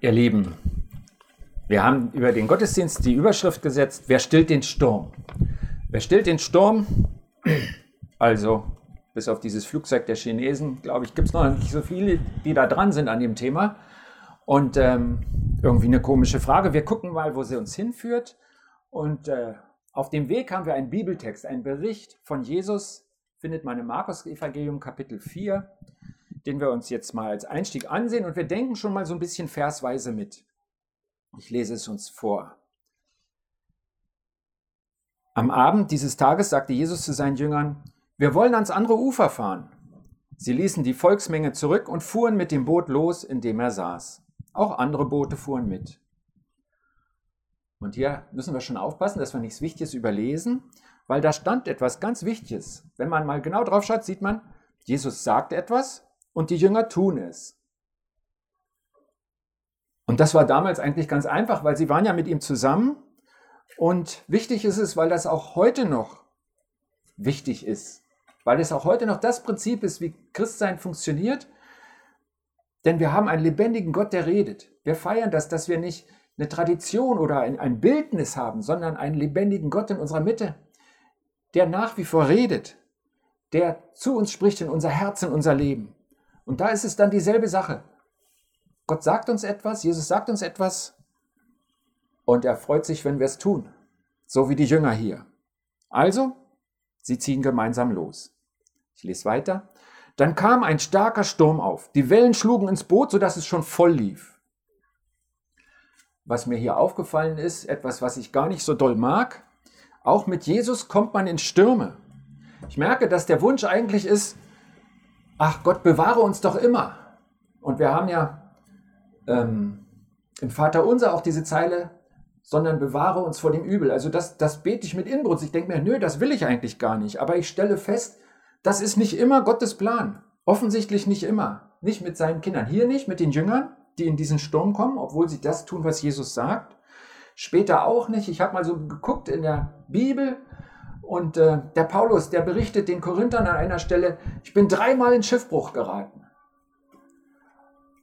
Ihr Lieben, wir haben über den Gottesdienst die Überschrift gesetzt, wer stillt den Sturm? Wer stillt den Sturm? Also, bis auf dieses Flugzeug der Chinesen, glaube ich, gibt es noch nicht so viele, die da dran sind an dem Thema. Und ähm, irgendwie eine komische Frage. Wir gucken mal, wo sie uns hinführt. Und äh, auf dem Weg haben wir einen Bibeltext, einen Bericht von Jesus, findet man im Markus-Evangelium Kapitel 4 den wir uns jetzt mal als Einstieg ansehen und wir denken schon mal so ein bisschen versweise mit. Ich lese es uns vor. Am Abend dieses Tages sagte Jesus zu seinen Jüngern, wir wollen ans andere Ufer fahren. Sie ließen die Volksmenge zurück und fuhren mit dem Boot los, in dem er saß. Auch andere Boote fuhren mit. Und hier müssen wir schon aufpassen, dass wir nichts Wichtiges überlesen, weil da stand etwas ganz Wichtiges. Wenn man mal genau drauf schaut, sieht man, Jesus sagt etwas und die Jünger tun es. Und das war damals eigentlich ganz einfach, weil sie waren ja mit ihm zusammen. Und wichtig ist es, weil das auch heute noch wichtig ist. Weil es auch heute noch das Prinzip ist, wie Christsein funktioniert. Denn wir haben einen lebendigen Gott, der redet. Wir feiern das, dass wir nicht eine Tradition oder ein, ein Bildnis haben, sondern einen lebendigen Gott in unserer Mitte, der nach wie vor redet, der zu uns spricht in unser Herz, in unser Leben. Und da ist es dann dieselbe Sache. Gott sagt uns etwas, Jesus sagt uns etwas und er freut sich, wenn wir es tun. So wie die Jünger hier. Also, sie ziehen gemeinsam los. Ich lese weiter. Dann kam ein starker Sturm auf. Die Wellen schlugen ins Boot, sodass es schon voll lief. Was mir hier aufgefallen ist, etwas, was ich gar nicht so doll mag, auch mit Jesus kommt man in Stürme. Ich merke, dass der Wunsch eigentlich ist, ach Gott, bewahre uns doch immer. Und wir haben ja ähm, im Vater unser auch diese Zeile, sondern bewahre uns vor dem Übel. Also das, das bete ich mit Inbrunst. Ich denke mir, nö, das will ich eigentlich gar nicht. Aber ich stelle fest, das ist nicht immer Gottes Plan. Offensichtlich nicht immer. Nicht mit seinen Kindern. Hier nicht, mit den Jüngern, die in diesen Sturm kommen, obwohl sie das tun, was Jesus sagt. Später auch nicht. Ich habe mal so geguckt in der Bibel, und äh, der Paulus, der berichtet den Korinthern an einer Stelle, ich bin dreimal in Schiffbruch geraten.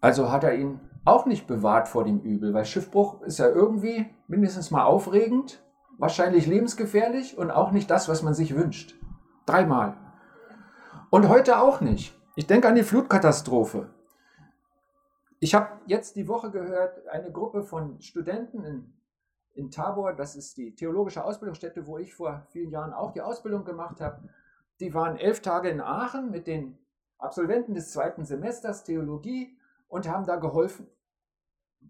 Also hat er ihn auch nicht bewahrt vor dem Übel, weil Schiffbruch ist ja irgendwie mindestens mal aufregend, wahrscheinlich lebensgefährlich und auch nicht das, was man sich wünscht. Dreimal. Und heute auch nicht. Ich denke an die Flutkatastrophe. Ich habe jetzt die Woche gehört, eine Gruppe von Studenten in in Tabor, das ist die theologische Ausbildungsstätte, wo ich vor vielen Jahren auch die Ausbildung gemacht habe. Die waren elf Tage in Aachen mit den Absolventen des zweiten Semesters Theologie und haben da geholfen.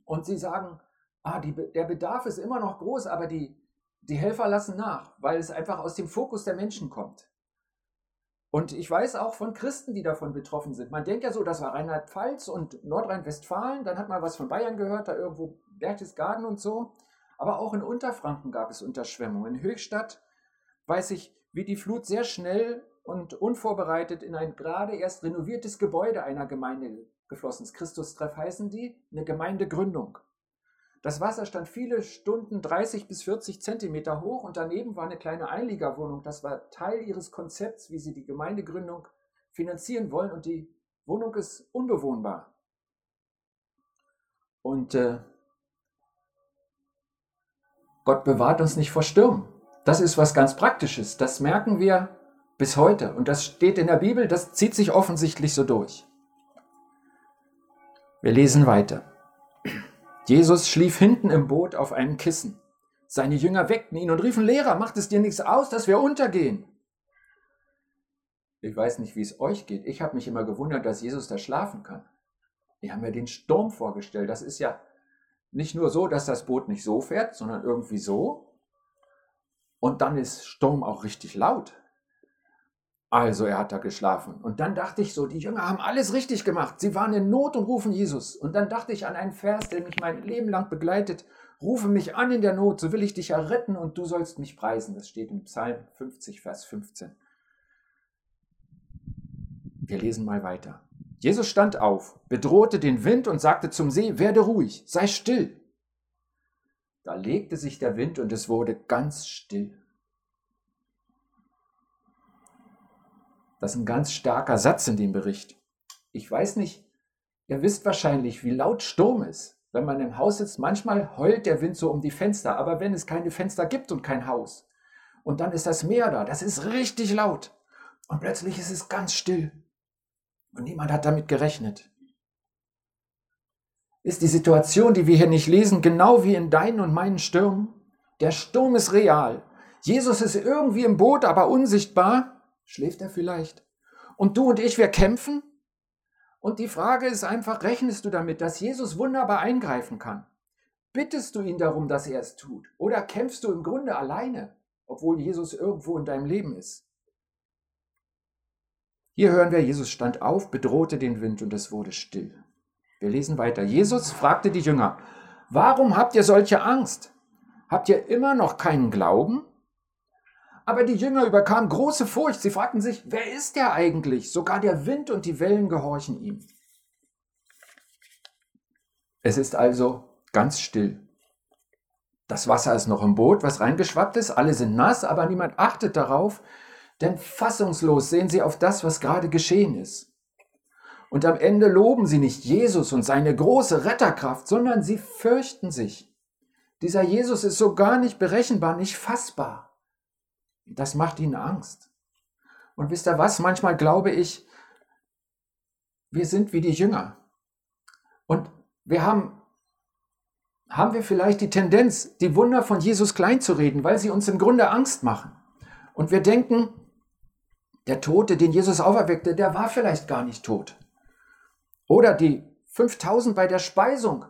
Und sie sagen, ah, die, der Bedarf ist immer noch groß, aber die, die Helfer lassen nach, weil es einfach aus dem Fokus der Menschen kommt. Und ich weiß auch von Christen, die davon betroffen sind. Man denkt ja so, das war Rheinland-Pfalz und Nordrhein-Westfalen, dann hat man was von Bayern gehört, da irgendwo Berchtesgaden und so. Aber auch in Unterfranken gab es Unterschwemmungen. In Höchstadt weiß ich, wie die Flut sehr schnell und unvorbereitet in ein gerade erst renoviertes Gebäude einer Gemeinde geflossen ist. Christustreff heißen die, eine Gemeindegründung. Das Wasser stand viele Stunden 30 bis 40 Zentimeter hoch und daneben war eine kleine Einliegerwohnung. Das war Teil ihres Konzepts, wie sie die Gemeindegründung finanzieren wollen und die Wohnung ist unbewohnbar. Und äh, Gott bewahrt uns nicht vor Stürmen. Das ist was ganz Praktisches. Das merken wir bis heute. Und das steht in der Bibel, das zieht sich offensichtlich so durch. Wir lesen weiter. Jesus schlief hinten im Boot auf einem Kissen. Seine Jünger weckten ihn und riefen, Lehrer, macht es dir nichts aus, dass wir untergehen? Ich weiß nicht, wie es euch geht. Ich habe mich immer gewundert, dass Jesus da schlafen kann. Ich habe mir den Sturm vorgestellt. Das ist ja nicht nur so, dass das Boot nicht so fährt, sondern irgendwie so. Und dann ist Sturm auch richtig laut. Also er hat da geschlafen. Und dann dachte ich so, die Jünger haben alles richtig gemacht. Sie waren in Not und rufen Jesus. Und dann dachte ich an einen Vers, der mich mein Leben lang begleitet. Rufe mich an in der Not, so will ich dich erretten und du sollst mich preisen. Das steht im Psalm 50, Vers 15. Wir lesen mal weiter. Jesus stand auf, bedrohte den Wind und sagte zum See, werde ruhig, sei still. Da legte sich der Wind und es wurde ganz still. Das ist ein ganz starker Satz in dem Bericht. Ich weiß nicht, ihr wisst wahrscheinlich, wie laut Sturm ist. wenn man im Haus sitzt, manchmal heult der Wind so um die Fenster, aber wenn es keine Fenster gibt und kein Haus, und dann ist das Meer da, das ist richtig laut. Und plötzlich ist es ganz still. Und niemand hat damit gerechnet. Ist die Situation, die wir hier nicht lesen, genau wie in deinen und meinen Stürmen? Der Sturm ist real. Jesus ist irgendwie im Boot, aber unsichtbar. Schläft er vielleicht? Und du und ich, wir kämpfen? Und die Frage ist einfach, rechnest du damit, dass Jesus wunderbar eingreifen kann? Bittest du ihn darum, dass er es tut? Oder kämpfst du im Grunde alleine, obwohl Jesus irgendwo in deinem Leben ist? Hier hören wir, Jesus stand auf, bedrohte den Wind und es wurde still. Wir lesen weiter. Jesus fragte die Jünger, warum habt ihr solche Angst? Habt ihr immer noch keinen Glauben? Aber die Jünger überkamen große Furcht. Sie fragten sich, wer ist der eigentlich? Sogar der Wind und die Wellen gehorchen ihm. Es ist also ganz still. Das Wasser ist noch im Boot, was reingeschwappt ist. Alle sind nass, aber niemand achtet darauf, denn fassungslos sehen sie auf das, was gerade geschehen ist. Und am Ende loben sie nicht Jesus und seine große Retterkraft, sondern sie fürchten sich. Dieser Jesus ist so gar nicht berechenbar, nicht fassbar. Das macht ihnen Angst. Und wisst ihr was? Manchmal glaube ich, wir sind wie die Jünger. Und wir haben, haben wir vielleicht die Tendenz, die Wunder von Jesus klein zu reden, weil sie uns im Grunde Angst machen. Und wir denken, der Tote, den Jesus auferweckte, der war vielleicht gar nicht tot. Oder die 5000 bei der Speisung,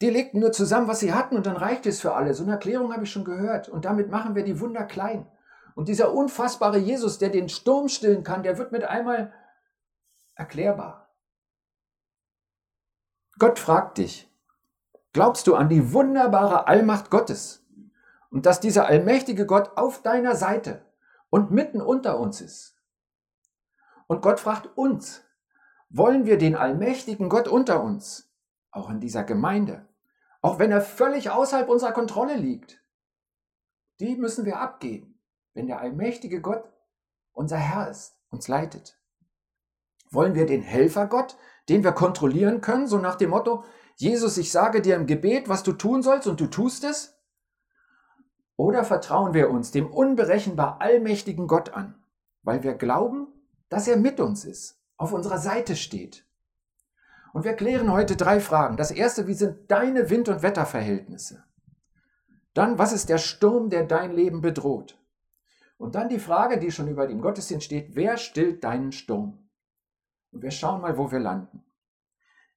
die legten nur zusammen, was sie hatten und dann reicht es für alle. So eine Erklärung habe ich schon gehört. Und damit machen wir die Wunder klein. Und dieser unfassbare Jesus, der den Sturm stillen kann, der wird mit einmal erklärbar. Gott fragt dich, glaubst du an die wunderbare Allmacht Gottes und dass dieser allmächtige Gott auf deiner Seite und mitten unter uns ist? Und Gott fragt uns, wollen wir den allmächtigen Gott unter uns, auch in dieser Gemeinde? Auch wenn er völlig außerhalb unserer Kontrolle liegt. Die müssen wir abgeben, wenn der allmächtige Gott unser Herr ist, uns leitet. Wollen wir den Helfergott, den wir kontrollieren können, so nach dem Motto, Jesus, ich sage dir im Gebet, was du tun sollst und du tust es? Oder vertrauen wir uns dem unberechenbar allmächtigen Gott an, weil wir glauben, dass er mit uns ist, auf unserer Seite steht und wir klären heute drei Fragen. Das erste, wie sind deine Wind- und Wetterverhältnisse? Dann, was ist der Sturm, der dein Leben bedroht? Und dann die Frage, die schon über dem Gottesdienst steht, wer stillt deinen Sturm? Und wir schauen mal, wo wir landen.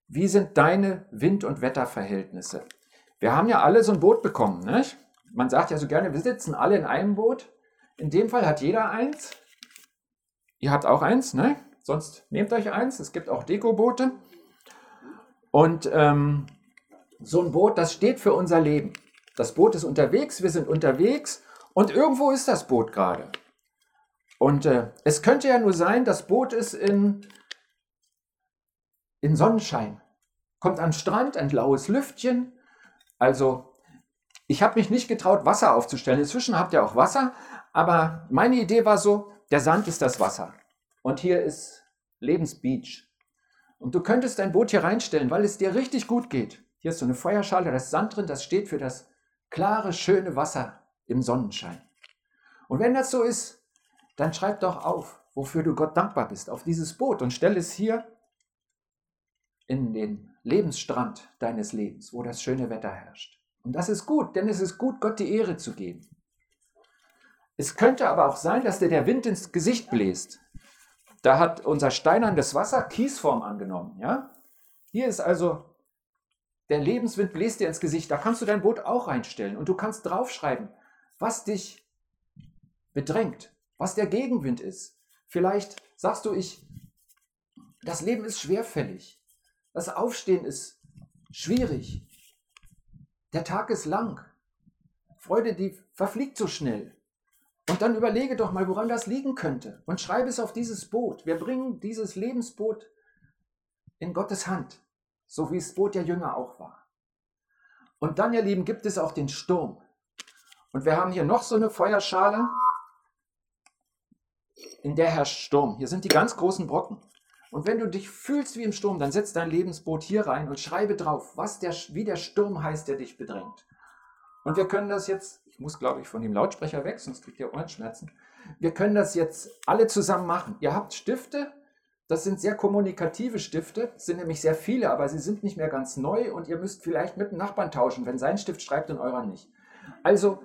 Wie sind deine Wind- und Wetterverhältnisse? Wir haben ja alle so ein Boot bekommen. Nicht? Man sagt ja so gerne, wir sitzen alle in einem Boot. In dem Fall hat jeder eins. Ihr habt auch eins, ne? Sonst nehmt euch eins. Es gibt auch Dekoboote. Und ähm, so ein Boot, das steht für unser Leben. Das Boot ist unterwegs, wir sind unterwegs und irgendwo ist das Boot gerade. Und äh, es könnte ja nur sein, das Boot ist in, in Sonnenschein. Kommt am Strand, ein blaues Lüftchen. Also, ich habe mich nicht getraut, Wasser aufzustellen. Inzwischen habt ihr auch Wasser, aber meine Idee war so, der Sand ist das Wasser. Und hier ist Lebensbeach. Und du könntest dein Boot hier reinstellen, weil es dir richtig gut geht. Hier ist so eine Feuerschale, da ist Sand drin, das steht für das klare, schöne Wasser im Sonnenschein. Und wenn das so ist, dann schreib doch auf, wofür du Gott dankbar bist, auf dieses Boot und stell es hier in den Lebensstrand deines Lebens, wo das schöne Wetter herrscht. Und das ist gut, denn es ist gut, Gott die Ehre zu geben. Es könnte aber auch sein, dass dir der Wind ins Gesicht bläst. Da hat unser steinernes Wasser Kiesform angenommen. Ja? Hier ist also der Lebenswind bläst dir ins Gesicht. Da kannst du dein Boot auch reinstellen und du kannst draufschreiben, was dich bedrängt, was der Gegenwind ist. Vielleicht sagst du, ich, das Leben ist schwerfällig. Das Aufstehen ist schwierig. Der Tag ist lang. Freude, die verfliegt so schnell. Und dann überlege doch mal, woran das liegen könnte und schreibe es auf dieses Boot. Wir bringen dieses Lebensboot in Gottes Hand, so wie das Boot der Jünger auch war. Und dann, ihr Lieben, gibt es auch den Sturm. Und wir haben hier noch so eine Feuerschale, in der herrscht Sturm. Hier sind die ganz großen Brocken. Und wenn du dich fühlst wie im Sturm, dann setz dein Lebensboot hier rein und schreibe drauf, was der, wie der Sturm heißt, der dich bedrängt. Und wir können das jetzt, ich muss glaube ich von dem Lautsprecher weg, sonst kriegt ihr Ohrenschmerzen. Wir können das jetzt alle zusammen machen. Ihr habt Stifte, das sind sehr kommunikative Stifte, sind nämlich sehr viele, aber sie sind nicht mehr ganz neu und ihr müsst vielleicht mit dem Nachbarn tauschen, wenn sein Stift schreibt und eurer nicht. Also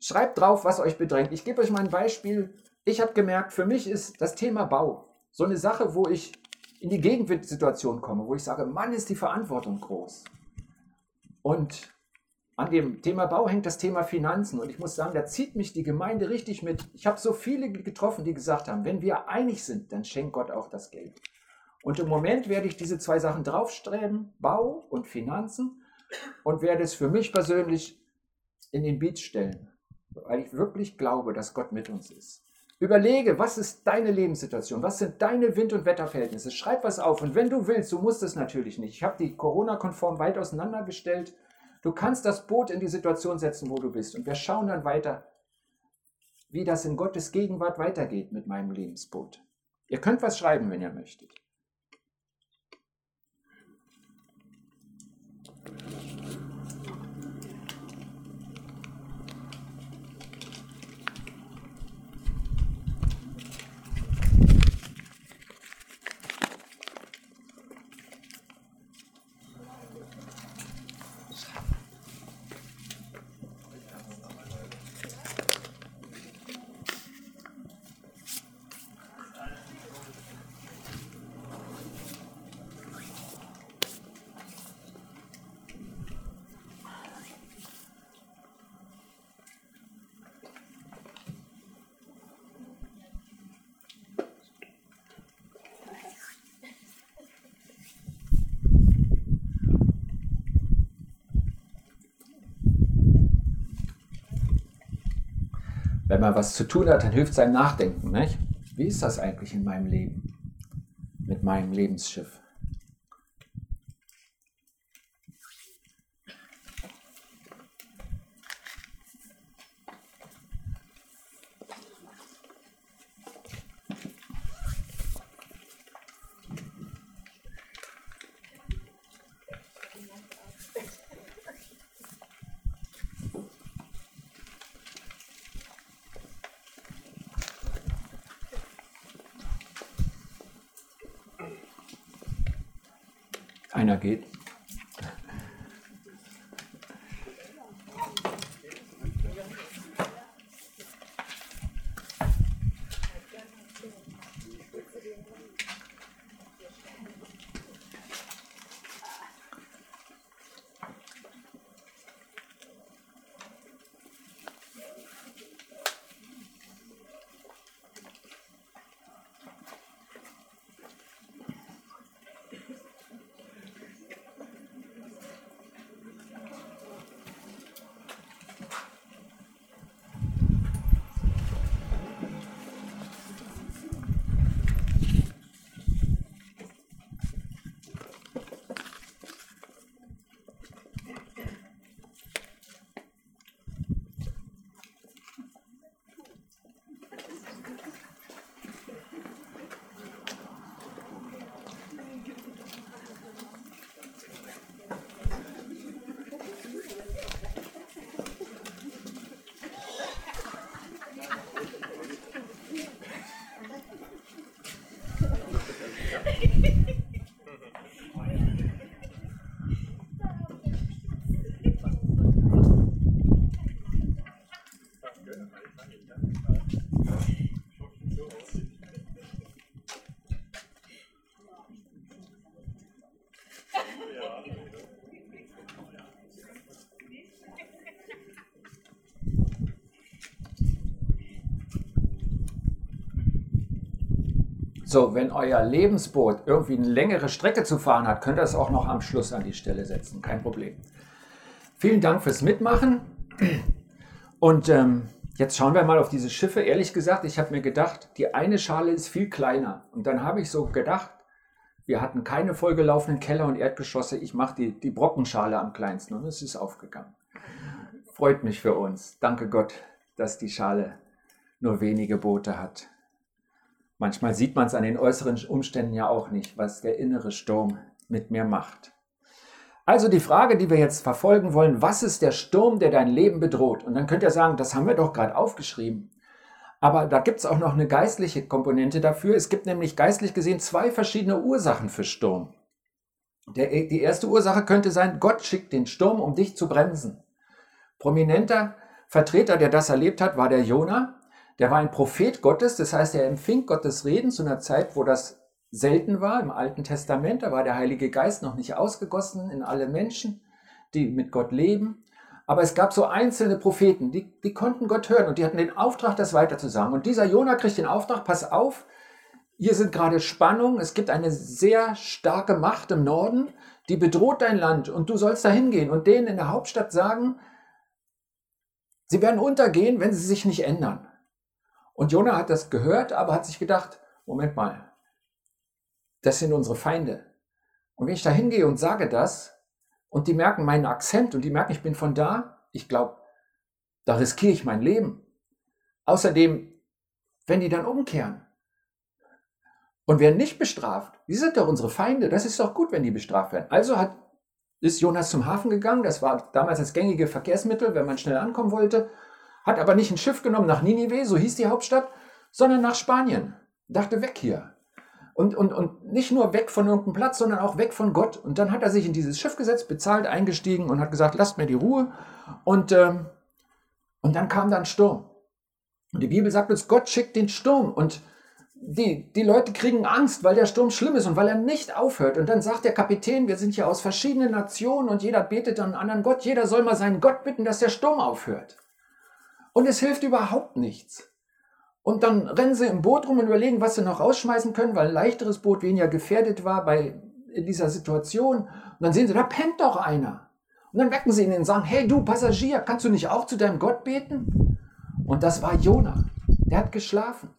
schreibt drauf, was euch bedrängt. Ich gebe euch mal ein Beispiel. Ich habe gemerkt, für mich ist das Thema Bau so eine Sache, wo ich in die Gegenwindsituation komme, wo ich sage, Mann, ist die Verantwortung groß. Und an dem Thema Bau hängt das Thema Finanzen. Und ich muss sagen, da zieht mich die Gemeinde richtig mit. Ich habe so viele getroffen, die gesagt haben, wenn wir einig sind, dann schenkt Gott auch das Geld. Und im Moment werde ich diese zwei Sachen draufstreben, Bau und Finanzen, und werde es für mich persönlich in den Beat stellen, weil ich wirklich glaube, dass Gott mit uns ist. Überlege, was ist deine Lebenssituation? Was sind deine Wind- und Wetterverhältnisse? Schreib was auf. Und wenn du willst, du musst es natürlich nicht. Ich habe die Corona-konform weit auseinandergestellt. Du kannst das Boot in die Situation setzen, wo du bist. Und wir schauen dann weiter, wie das in Gottes Gegenwart weitergeht mit meinem Lebensboot. Ihr könnt was schreiben, wenn ihr möchtet. Wenn man was zu tun hat, dann hilft sein Nachdenken. Nicht? Wie ist das eigentlich in meinem Leben? Mit meinem Lebensschiff? Einer geht. So, wenn euer Lebensboot irgendwie eine längere Strecke zu fahren hat, könnt ihr es auch noch am Schluss an die Stelle setzen. Kein Problem. Vielen Dank fürs Mitmachen. Und ähm, jetzt schauen wir mal auf diese Schiffe. Ehrlich gesagt, ich habe mir gedacht, die eine Schale ist viel kleiner. Und dann habe ich so gedacht, wir hatten keine vollgelaufenen Keller und Erdgeschosse. Ich mache die, die Brockenschale am kleinsten und es ist aufgegangen. Freut mich für uns. Danke Gott, dass die Schale nur wenige Boote hat. Manchmal sieht man es an den äußeren Umständen ja auch nicht, was der innere Sturm mit mir macht. Also die Frage, die wir jetzt verfolgen wollen, was ist der Sturm, der dein Leben bedroht? Und dann könnt ihr sagen, das haben wir doch gerade aufgeschrieben. Aber da gibt es auch noch eine geistliche Komponente dafür. Es gibt nämlich geistlich gesehen zwei verschiedene Ursachen für Sturm. Der, die erste Ursache könnte sein, Gott schickt den Sturm, um dich zu bremsen. Prominenter Vertreter, der das erlebt hat, war der Jona. Der war ein Prophet Gottes, das heißt, er empfing Gottes Reden zu einer Zeit, wo das selten war im Alten Testament. Da war der Heilige Geist noch nicht ausgegossen in alle Menschen, die mit Gott leben. Aber es gab so einzelne Propheten, die, die konnten Gott hören und die hatten den Auftrag, das weiterzusagen. Und dieser Jona kriegt den Auftrag, pass auf, hier sind gerade Spannungen, es gibt eine sehr starke Macht im Norden, die bedroht dein Land und du sollst da hingehen und denen in der Hauptstadt sagen, sie werden untergehen, wenn sie sich nicht ändern. Und Jona hat das gehört, aber hat sich gedacht, Moment mal, das sind unsere Feinde. Und wenn ich da hingehe und sage das, und die merken meinen Akzent und die merken, ich bin von da, ich glaube, da riskiere ich mein Leben. Außerdem, wenn die dann umkehren und werden nicht bestraft, die sind doch unsere Feinde, das ist doch gut, wenn die bestraft werden. Also hat, ist Jonas zum Hafen gegangen, das war damals das gängige Verkehrsmittel, wenn man schnell ankommen wollte, hat aber nicht ein Schiff genommen nach Ninive, so hieß die Hauptstadt, sondern nach Spanien. Dachte weg hier. Und, und, und nicht nur weg von irgendeinem Platz, sondern auch weg von Gott. Und dann hat er sich in dieses Schiff gesetzt, bezahlt, eingestiegen und hat gesagt, lasst mir die Ruhe. Und, ähm, und dann kam dann Sturm. Und die Bibel sagt uns, Gott schickt den Sturm. Und die, die Leute kriegen Angst, weil der Sturm schlimm ist und weil er nicht aufhört. Und dann sagt der Kapitän, wir sind hier aus verschiedenen Nationen und jeder betet dann einen anderen Gott. Jeder soll mal seinen Gott bitten, dass der Sturm aufhört. Und es hilft überhaupt nichts. Und dann rennen sie im Boot rum und überlegen, was sie noch rausschmeißen können, weil ein leichteres Boot weniger gefährdet war bei, in dieser Situation. Und dann sehen sie, da pennt doch einer. Und dann wecken sie ihn und sagen, hey du Passagier, kannst du nicht auch zu deinem Gott beten? Und das war Jona. Der hat geschlafen.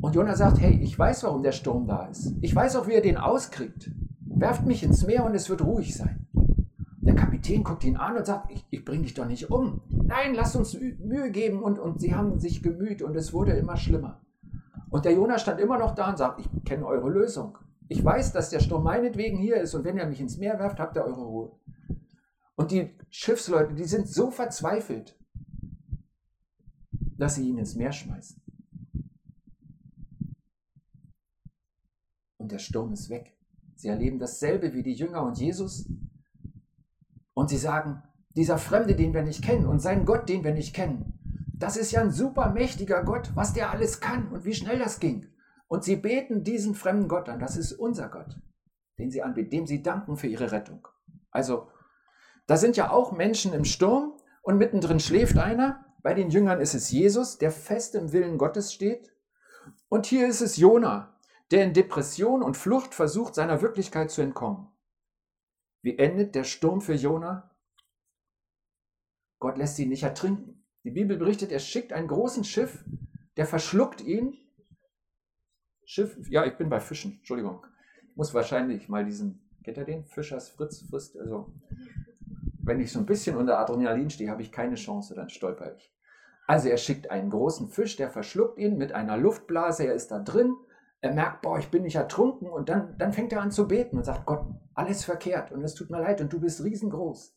Und Jona sagt, hey, ich weiß, warum der Sturm da ist. Ich weiß auch, wie er den auskriegt. Werft mich ins Meer und es wird ruhig sein. Kapitän guckt ihn an und sagt, ich, ich bringe dich doch nicht um. Nein, lasst uns Mühe geben. Und, und sie haben sich gemüht und es wurde immer schlimmer. Und der Jonas stand immer noch da und sagt, ich kenne eure Lösung. Ich weiß, dass der Sturm meinetwegen hier ist und wenn ihr mich ins Meer werft, habt ihr eure Ruhe. Und die Schiffsleute, die sind so verzweifelt, dass sie ihn ins Meer schmeißen. Und der Sturm ist weg. Sie erleben dasselbe wie die Jünger und Jesus. Und sie sagen, dieser Fremde, den wir nicht kennen und sein Gott, den wir nicht kennen, das ist ja ein super mächtiger Gott, was der alles kann und wie schnell das ging. Und sie beten diesen fremden Gott an, das ist unser Gott, den sie anbeten, dem sie danken für ihre Rettung. Also, da sind ja auch Menschen im Sturm und mittendrin schläft einer. Bei den Jüngern ist es Jesus, der fest im Willen Gottes steht. Und hier ist es Jona, der in Depression und Flucht versucht, seiner Wirklichkeit zu entkommen. Wie endet der Sturm für Jona? Gott lässt ihn nicht ertrinken. Die Bibel berichtet, er schickt ein großes Schiff, der verschluckt ihn. Schiff, ja, ich bin bei Fischen, Entschuldigung. Ich muss wahrscheinlich mal diesen, kennt ihr den? Fischers Fritz frisst, also wenn ich so ein bisschen unter Adrenalin stehe, habe ich keine Chance, dann stolper ich. Also er schickt einen großen Fisch, der verschluckt ihn mit einer Luftblase, er ist da drin er merkt, boah, ich bin nicht ertrunken und dann, dann fängt er an zu beten und sagt, Gott, alles verkehrt und es tut mir leid und du bist riesengroß.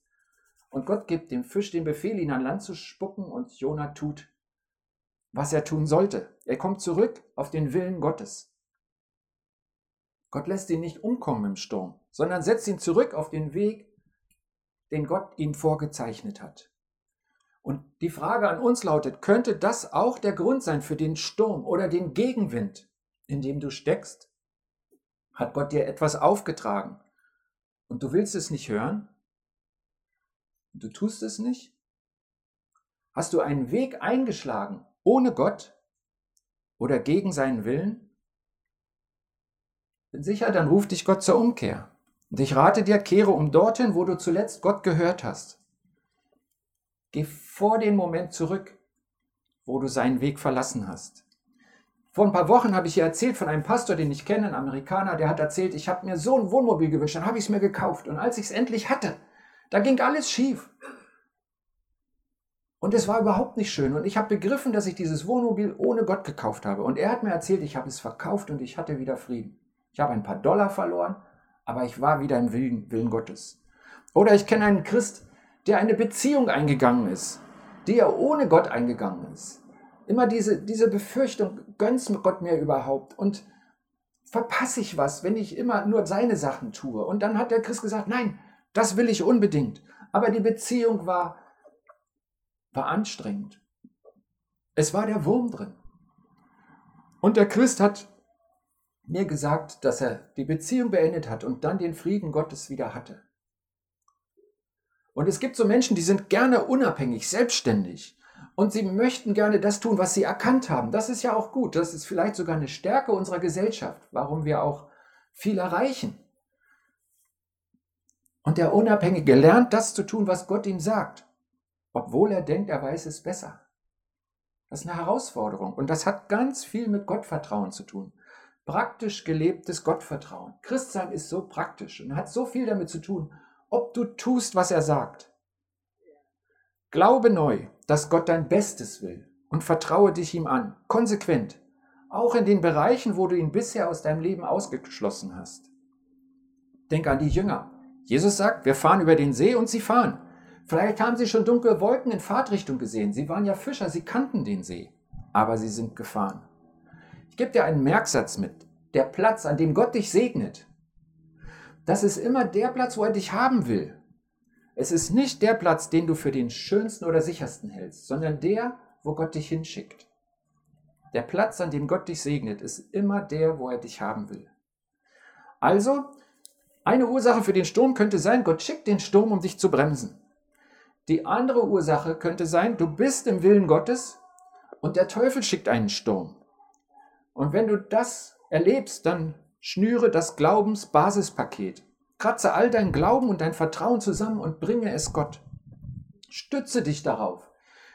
Und Gott gibt dem Fisch den Befehl, ihn an Land zu spucken und Jona tut, was er tun sollte. Er kommt zurück auf den Willen Gottes. Gott lässt ihn nicht umkommen im Sturm, sondern setzt ihn zurück auf den Weg, den Gott ihm vorgezeichnet hat. Und die Frage an uns lautet, könnte das auch der Grund sein für den Sturm oder den Gegenwind, in dem du steckst? Hat Gott dir etwas aufgetragen und du willst es nicht hören? Du tust es nicht? Hast du einen Weg eingeschlagen ohne Gott oder gegen seinen Willen? Bin sicher, dann ruft dich Gott zur Umkehr. Und ich rate dir, kehre um dorthin, wo du zuletzt Gott gehört hast. Geh vor den Moment zurück, wo du seinen Weg verlassen hast. Vor ein paar Wochen habe ich hier erzählt von einem Pastor, den ich kenne, ein Amerikaner, der hat erzählt, ich habe mir so ein Wohnmobil gewünscht, dann habe ich es mir gekauft. Und als ich es endlich hatte, da ging alles schief. Und es war überhaupt nicht schön. Und ich habe begriffen, dass ich dieses Wohnmobil ohne Gott gekauft habe. Und er hat mir erzählt, ich habe es verkauft und ich hatte wieder Frieden. Ich habe ein paar Dollar verloren, aber ich war wieder im Willen, Willen Gottes. Oder ich kenne einen Christ, der eine Beziehung eingegangen ist, die er ohne Gott eingegangen ist. Immer diese, diese Befürchtung, gönnt Gott mir überhaupt? Und verpasse ich was, wenn ich immer nur seine Sachen tue? Und dann hat der Christ gesagt, nein, das will ich unbedingt. Aber die Beziehung war war anstrengend. Es war der Wurm drin. Und der Christ hat mir gesagt, dass er die Beziehung beendet hat und dann den Frieden Gottes wieder hatte. Und es gibt so Menschen, die sind gerne unabhängig, selbstständig. Und sie möchten gerne das tun, was sie erkannt haben. Das ist ja auch gut. Das ist vielleicht sogar eine Stärke unserer Gesellschaft, warum wir auch viel erreichen. Und der Unabhängige lernt das zu tun, was Gott ihm sagt obwohl er denkt, er weiß es besser. Das ist eine Herausforderung und das hat ganz viel mit Gottvertrauen zu tun. Praktisch gelebtes Gottvertrauen. Christsein ist so praktisch und hat so viel damit zu tun, ob du tust, was er sagt. Glaube neu, dass Gott dein Bestes will und vertraue dich ihm an, konsequent, auch in den Bereichen, wo du ihn bisher aus deinem Leben ausgeschlossen hast. Denk an die Jünger. Jesus sagt, wir fahren über den See und sie fahren. Vielleicht haben sie schon dunkle Wolken in Fahrtrichtung gesehen. Sie waren ja Fischer, sie kannten den See, aber sie sind gefahren. Ich gebe dir einen Merksatz mit. Der Platz, an dem Gott dich segnet, das ist immer der Platz, wo er dich haben will. Es ist nicht der Platz, den du für den schönsten oder sichersten hältst, sondern der, wo Gott dich hinschickt. Der Platz, an dem Gott dich segnet, ist immer der, wo er dich haben will. Also, eine Ursache für den Sturm könnte sein, Gott schickt den Sturm, um dich zu bremsen. Die andere Ursache könnte sein, du bist im Willen Gottes und der Teufel schickt einen Sturm. Und wenn du das erlebst, dann schnüre das Glaubensbasispaket. Kratze all dein Glauben und dein Vertrauen zusammen und bringe es Gott. Stütze dich darauf,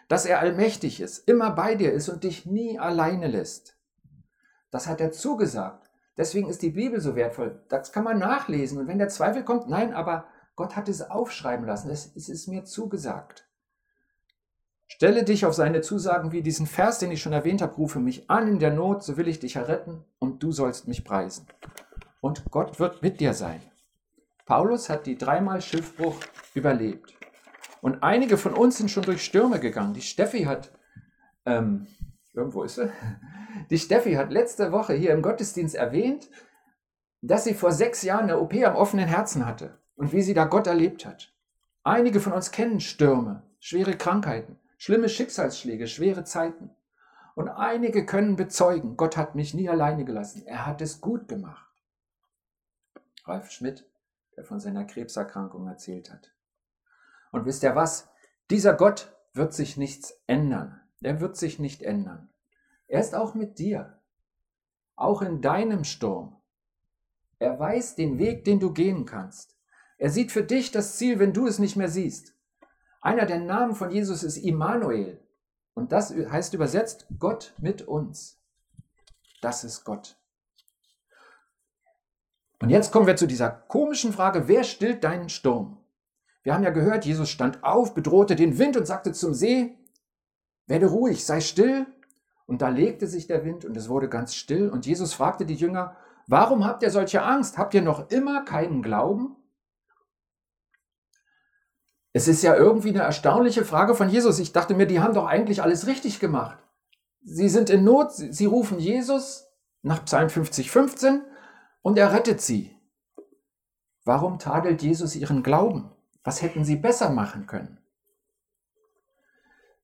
dass er allmächtig ist, immer bei dir ist und dich nie alleine lässt. Das hat er zugesagt. Deswegen ist die Bibel so wertvoll. Das kann man nachlesen. Und wenn der Zweifel kommt, nein, aber Gott hat es aufschreiben lassen. Es, ist mir zugesagt. Stelle dich auf seine Zusagen wie diesen Vers, den ich schon erwähnt habe, rufe mich an in der Not, so will ich dich erretten und du sollst mich preisen. Und Gott wird mit dir sein. Paulus hat die dreimal Schiffbruch überlebt. Und einige von uns sind schon durch Stürme gegangen. Die Steffi hat, ähm, irgendwo ist sie, die Steffi hat letzte Woche hier im Gottesdienst erwähnt, dass sie vor sechs Jahren eine OP am offenen Herzen hatte und wie sie da Gott erlebt hat. Einige von uns kennen Stürme, schwere Krankheiten, schlimme Schicksalsschläge, schwere Zeiten. Und einige können bezeugen, Gott hat mich nie alleine gelassen. Er hat es gut gemacht. Ralf Schmidt, der von seiner Krebserkrankung erzählt hat. Und wisst ihr was? Dieser Gott wird sich nichts ändern. Er wird sich nicht ändern. Er ist auch mit dir. Auch in deinem Sturm. Er weiß den Weg, den du gehen kannst. Er sieht für dich das Ziel, wenn du es nicht mehr siehst. Einer der Namen von Jesus ist Immanuel. Und das heißt übersetzt Gott mit uns. Das ist Gott. Und jetzt kommen wir zu dieser komischen Frage, wer stillt deinen Sturm? Wir haben ja gehört, Jesus stand auf, bedrohte den Wind und sagte zum See, werde ruhig, sei still. Und da legte sich der Wind und es wurde ganz still. Und Jesus fragte die Jünger, warum habt ihr solche Angst? Habt ihr noch immer keinen Glauben? Es ist ja irgendwie eine erstaunliche Frage von Jesus. Ich dachte mir, die haben doch eigentlich alles richtig gemacht. Sie sind in Not, sie rufen Jesus nach Psalm 50, 15 und er rettet sie. Warum tadelt Jesus ihren Glauben? Was hätten sie besser machen können?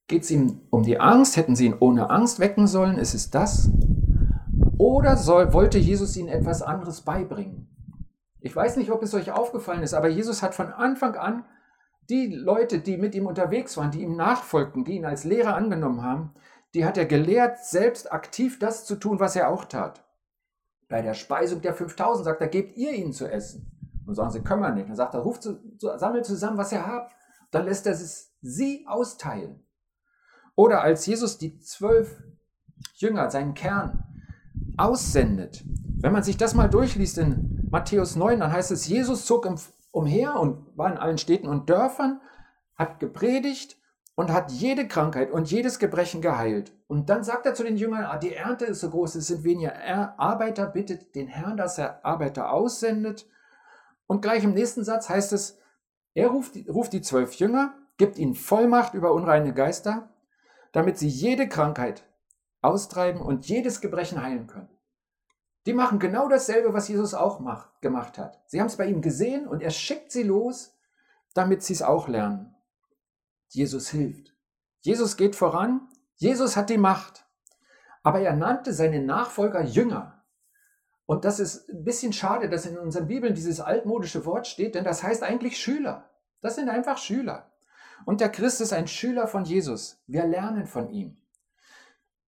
Geht es ihm um die Angst? Hätten sie ihn ohne Angst wecken sollen? Ist es das? Oder soll, wollte Jesus ihnen etwas anderes beibringen? Ich weiß nicht, ob es euch aufgefallen ist, aber Jesus hat von Anfang an die Leute, die mit ihm unterwegs waren, die ihm nachfolgten, die ihn als Lehrer angenommen haben, die hat er gelehrt, selbst aktiv das zu tun, was er auch tat. Bei der Speisung der 5000 sagt er, gebt ihr ihnen zu essen. Und sagen sie, können wir nicht. Dann sagt er, ruft, zu, sammelt zusammen, was ihr habt. Dann lässt er es sie austeilen. Oder als Jesus die zwölf Jünger, seinen Kern, aussendet. Wenn man sich das mal durchliest in Matthäus 9, dann heißt es, Jesus zog umher und war in allen Städten und Dörfern, hat gepredigt und hat jede Krankheit und jedes Gebrechen geheilt. Und dann sagt er zu den Jüngern, ah, die Ernte ist so groß, es sind weniger Arbeiter, bittet den Herrn, dass er Arbeiter aussendet. Und gleich im nächsten Satz heißt es, er ruft die, ruft die zwölf Jünger, gibt ihnen Vollmacht über unreine Geister, damit sie jede Krankheit austreiben und jedes Gebrechen heilen können. Die machen genau dasselbe, was Jesus auch macht, gemacht hat. Sie haben es bei ihm gesehen und er schickt sie los, damit sie es auch lernen. Jesus hilft. Jesus geht voran. Jesus hat die Macht. Aber er nannte seine Nachfolger Jünger. Und das ist ein bisschen schade, dass in unseren Bibeln dieses altmodische Wort steht, denn das heißt eigentlich Schüler. Das sind einfach Schüler. Und der Christ ist ein Schüler von Jesus. Wir lernen von ihm.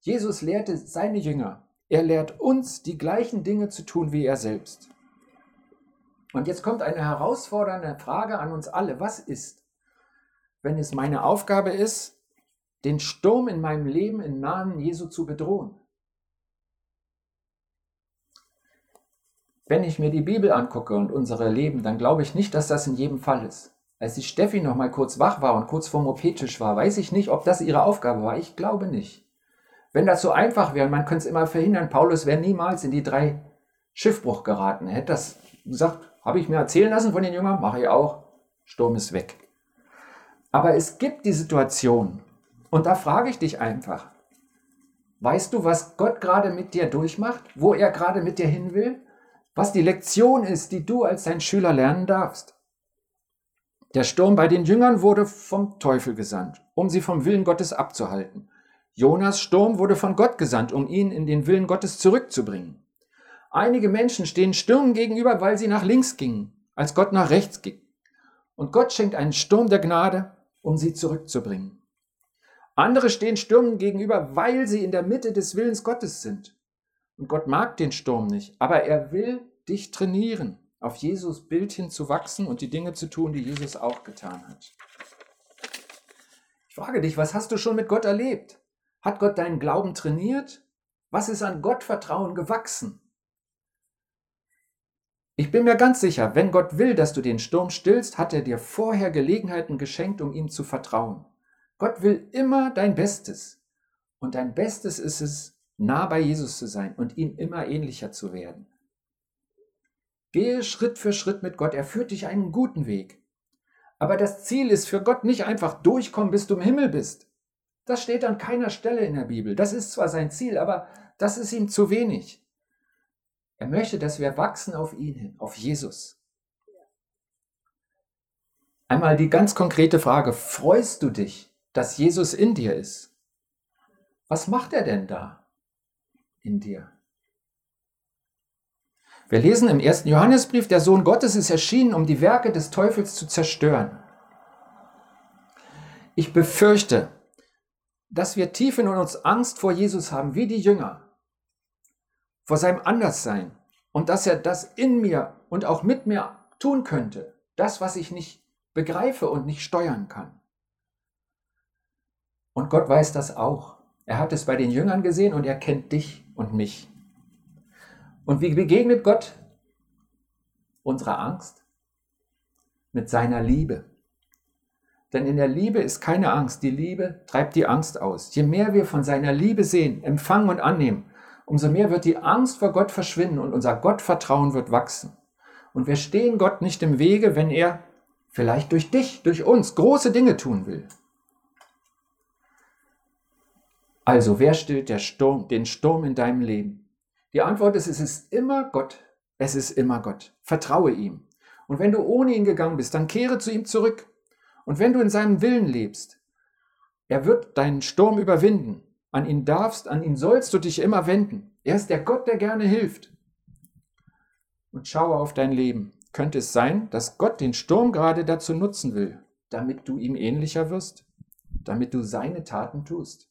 Jesus lehrte seine Jünger. Er lehrt uns, die gleichen Dinge zu tun wie er selbst. Und jetzt kommt eine herausfordernde Frage an uns alle. Was ist, wenn es meine Aufgabe ist, den Sturm in meinem Leben im Namen Jesu zu bedrohen? Wenn ich mir die Bibel angucke und unsere Leben, dann glaube ich nicht, dass das in jedem Fall ist. Als die Steffi noch mal kurz wach war und kurz vorm OP-Tisch war, weiß ich nicht, ob das ihre Aufgabe war. Ich glaube nicht. Wenn das so einfach wäre, man könnte es immer verhindern, Paulus wäre niemals in die drei Schiffbruch geraten. Er hätte das gesagt, habe ich mir erzählen lassen von den Jüngern, mache ich auch, Sturm ist weg. Aber es gibt die Situation, und da frage ich dich einfach, weißt du, was Gott gerade mit dir durchmacht, wo er gerade mit dir hin will? was die Lektion ist, die du als sein Schüler lernen darfst. Der Sturm bei den Jüngern wurde vom Teufel gesandt, um sie vom Willen Gottes abzuhalten. Jonas Sturm wurde von Gott gesandt, um ihn in den Willen Gottes zurückzubringen. Einige Menschen stehen Stürmen gegenüber, weil sie nach links gingen, als Gott nach rechts ging. Und Gott schenkt einen Sturm der Gnade, um sie zurückzubringen. Andere stehen Stürmen gegenüber, weil sie in der Mitte des Willens Gottes sind. Und Gott mag den Sturm nicht, aber er will dich trainieren, auf Jesus Bild hin zu wachsen und die Dinge zu tun, die Jesus auch getan hat. Ich frage dich, was hast du schon mit Gott erlebt? Hat Gott deinen Glauben trainiert? Was ist an Gottvertrauen gewachsen? Ich bin mir ganz sicher, wenn Gott will, dass du den Sturm stillst, hat er dir vorher Gelegenheiten geschenkt, um ihm zu vertrauen. Gott will immer dein Bestes. Und dein Bestes ist es, nah bei Jesus zu sein und ihm immer ähnlicher zu werden. Gehe Schritt für Schritt mit Gott, er führt dich einen guten Weg. Aber das Ziel ist für Gott nicht einfach durchkommen, bis du im Himmel bist. Das steht an keiner Stelle in der Bibel. Das ist zwar sein Ziel, aber das ist ihm zu wenig. Er möchte, dass wir wachsen auf ihn hin, auf Jesus. Einmal die ganz konkrete Frage, freust du dich, dass Jesus in dir ist? Was macht er denn da? in dir. Wir lesen im ersten Johannesbrief, der Sohn Gottes ist erschienen, um die Werke des Teufels zu zerstören. Ich befürchte, dass wir tief in uns Angst vor Jesus haben, wie die Jünger, vor seinem Anderssein und dass er das in mir und auch mit mir tun könnte, das, was ich nicht begreife und nicht steuern kann. Und Gott weiß das auch. Er hat es bei den Jüngern gesehen und er kennt dich und mich. Und wie begegnet Gott unserer Angst? Mit seiner Liebe. Denn in der Liebe ist keine Angst. Die Liebe treibt die Angst aus. Je mehr wir von seiner Liebe sehen, empfangen und annehmen, umso mehr wird die Angst vor Gott verschwinden und unser Gottvertrauen wird wachsen. Und wir stehen Gott nicht im Wege, wenn er vielleicht durch dich, durch uns große Dinge tun will. Also, wer stillt Sturm, den Sturm in deinem Leben? Die Antwort ist, es ist immer Gott. Es ist immer Gott. Vertraue ihm. Und wenn du ohne ihn gegangen bist, dann kehre zu ihm zurück. Und wenn du in seinem Willen lebst, er wird deinen Sturm überwinden. An ihn darfst, an ihn sollst du dich immer wenden. Er ist der Gott, der gerne hilft. Und schaue auf dein Leben. Könnte es sein, dass Gott den Sturm gerade dazu nutzen will, damit du ihm ähnlicher wirst, damit du seine Taten tust?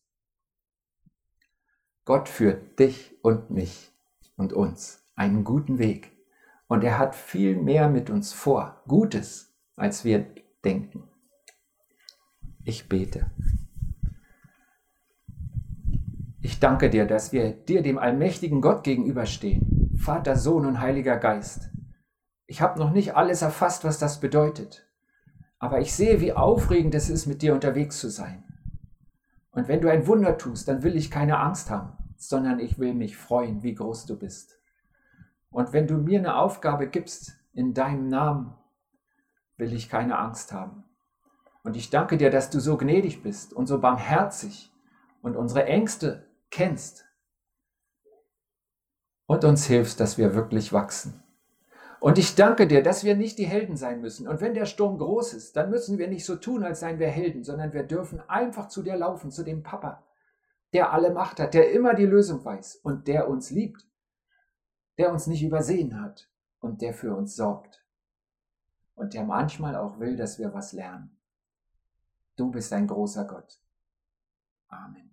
Gott führt dich und mich und uns einen guten Weg. Und er hat viel mehr mit uns vor, Gutes, als wir denken. Ich bete. Ich danke dir, dass wir dir, dem allmächtigen Gott, gegenüberstehen. Vater, Sohn und Heiliger Geist. Ich habe noch nicht alles erfasst, was das bedeutet. Aber ich sehe, wie aufregend es ist, mit dir unterwegs zu sein. Und wenn du ein Wunder tust, dann will ich keine Angst haben, sondern ich will mich freuen, wie groß du bist. Und wenn du mir eine Aufgabe gibst in deinem Namen, will ich keine Angst haben. Und ich danke dir, dass du so gnädig bist und so barmherzig und unsere Ängste kennst und uns hilfst, dass wir wirklich wachsen. Und ich danke dir, dass wir nicht die Helden sein müssen. Und wenn der Sturm groß ist, dann müssen wir nicht so tun, als seien wir Helden, sondern wir dürfen einfach zu dir laufen, zu dem Papa, der alle Macht hat, der immer die Lösung weiß und der uns liebt, der uns nicht übersehen hat und der für uns sorgt und der manchmal auch will, dass wir was lernen. Du bist ein großer Gott. Amen.